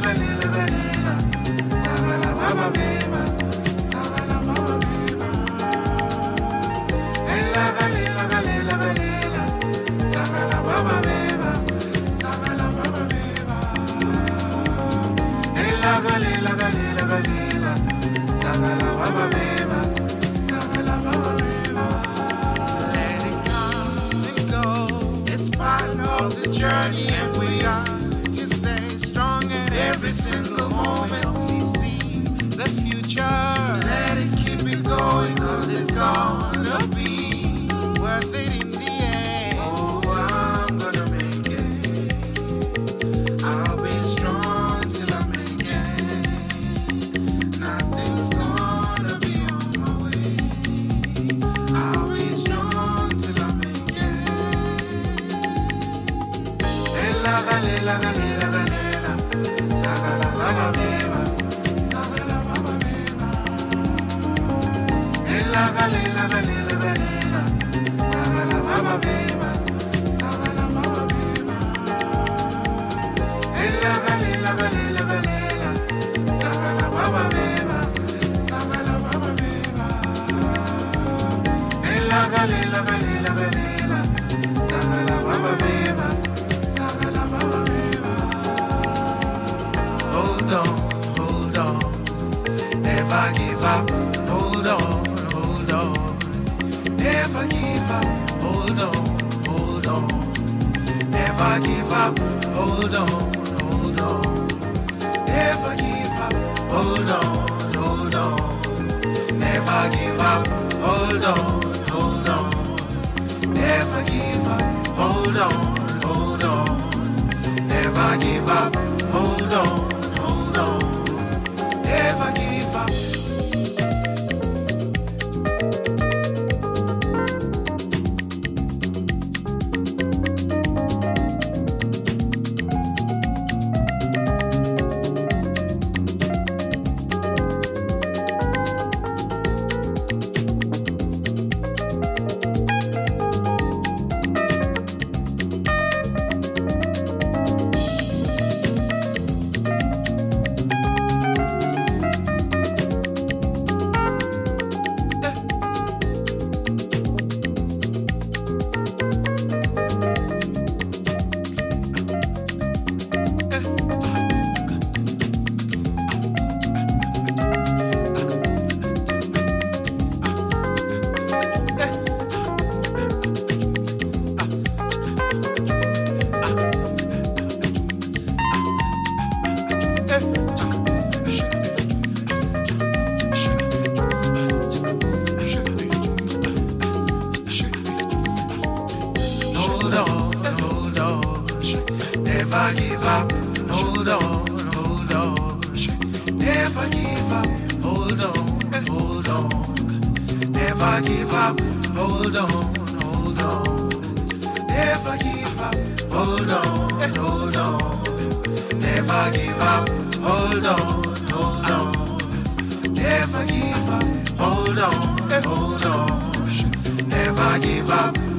traveling Give up, hold on, hold on. Never give up, hold on, hold on. Never give up, hold on, hold on. Never give up, hold on, hold on. Never give up. hold never give up.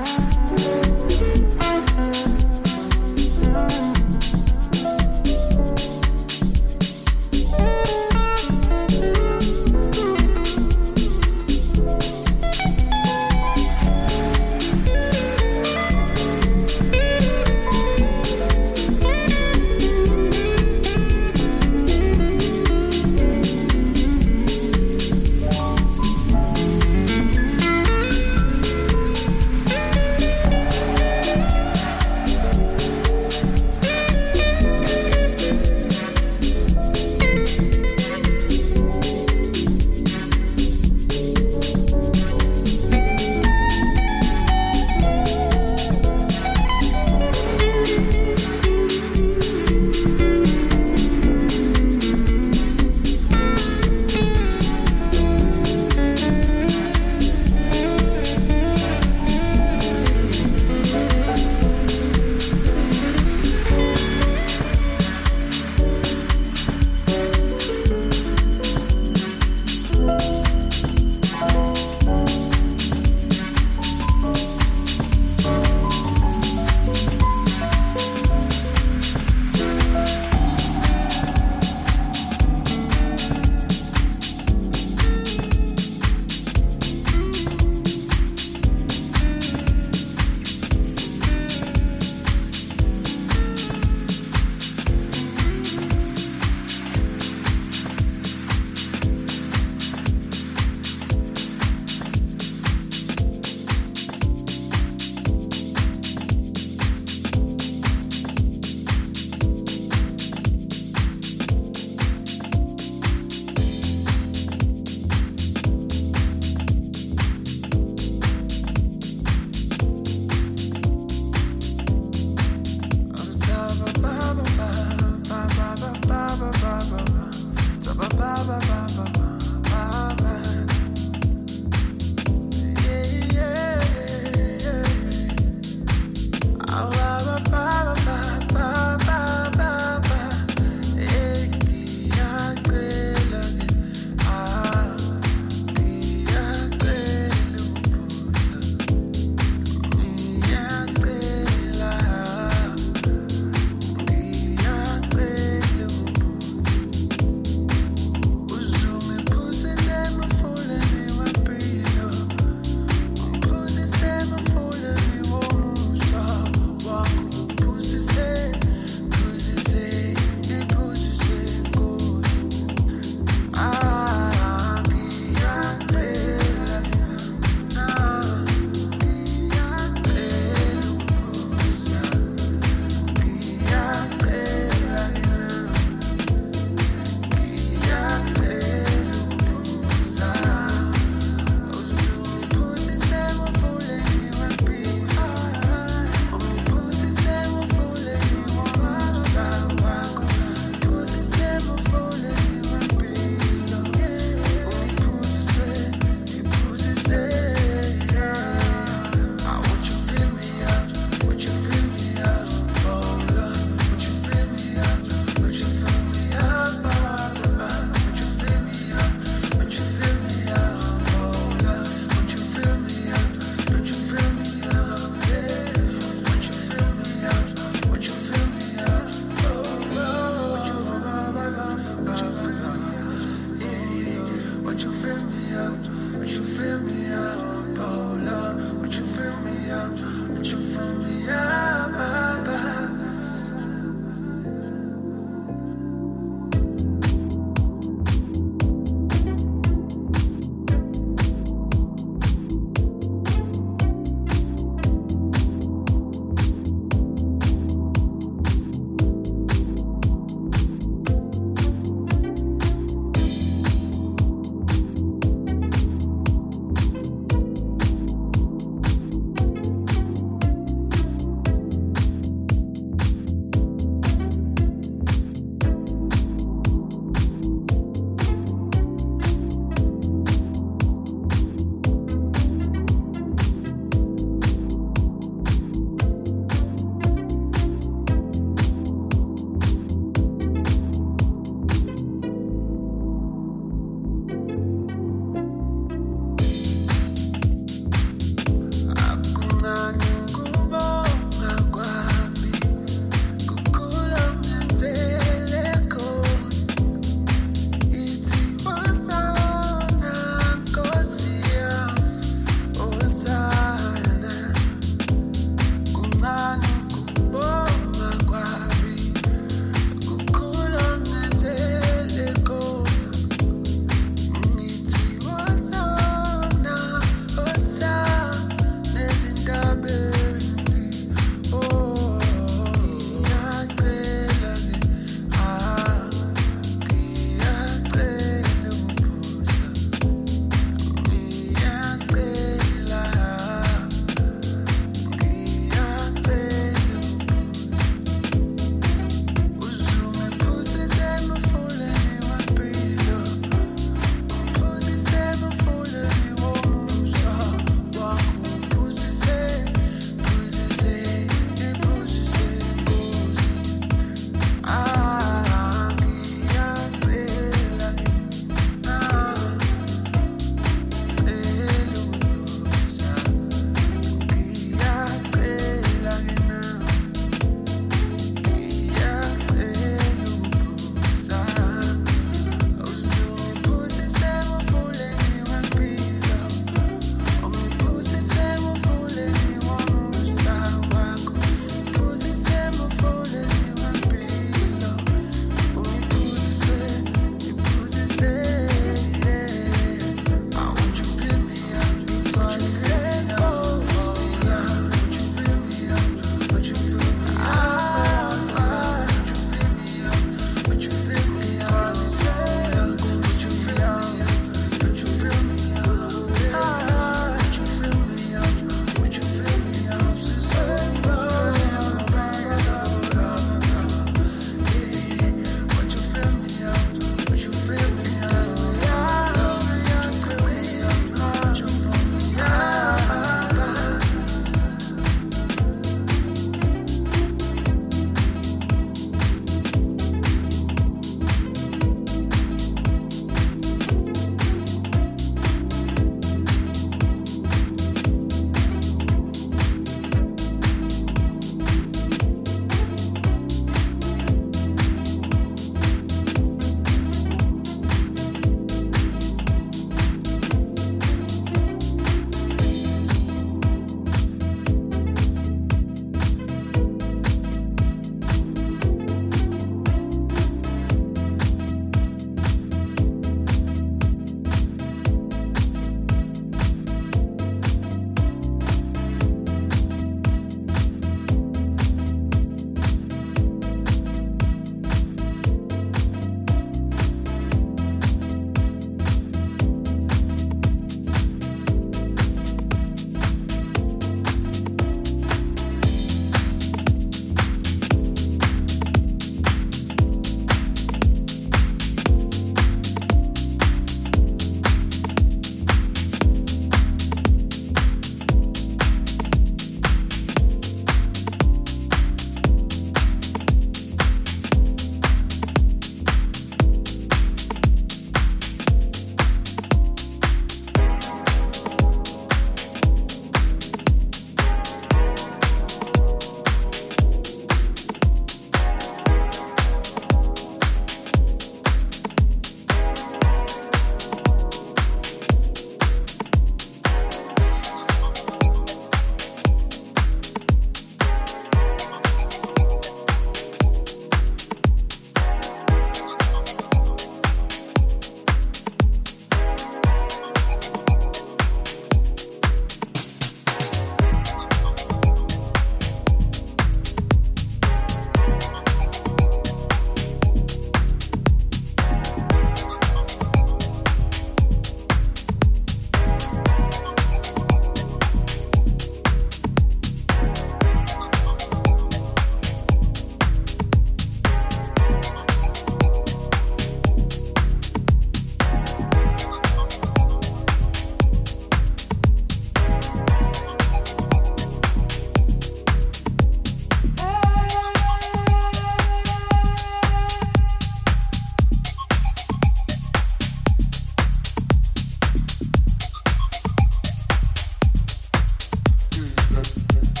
Thank you.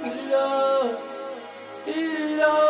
Up, eat it up, eat it up.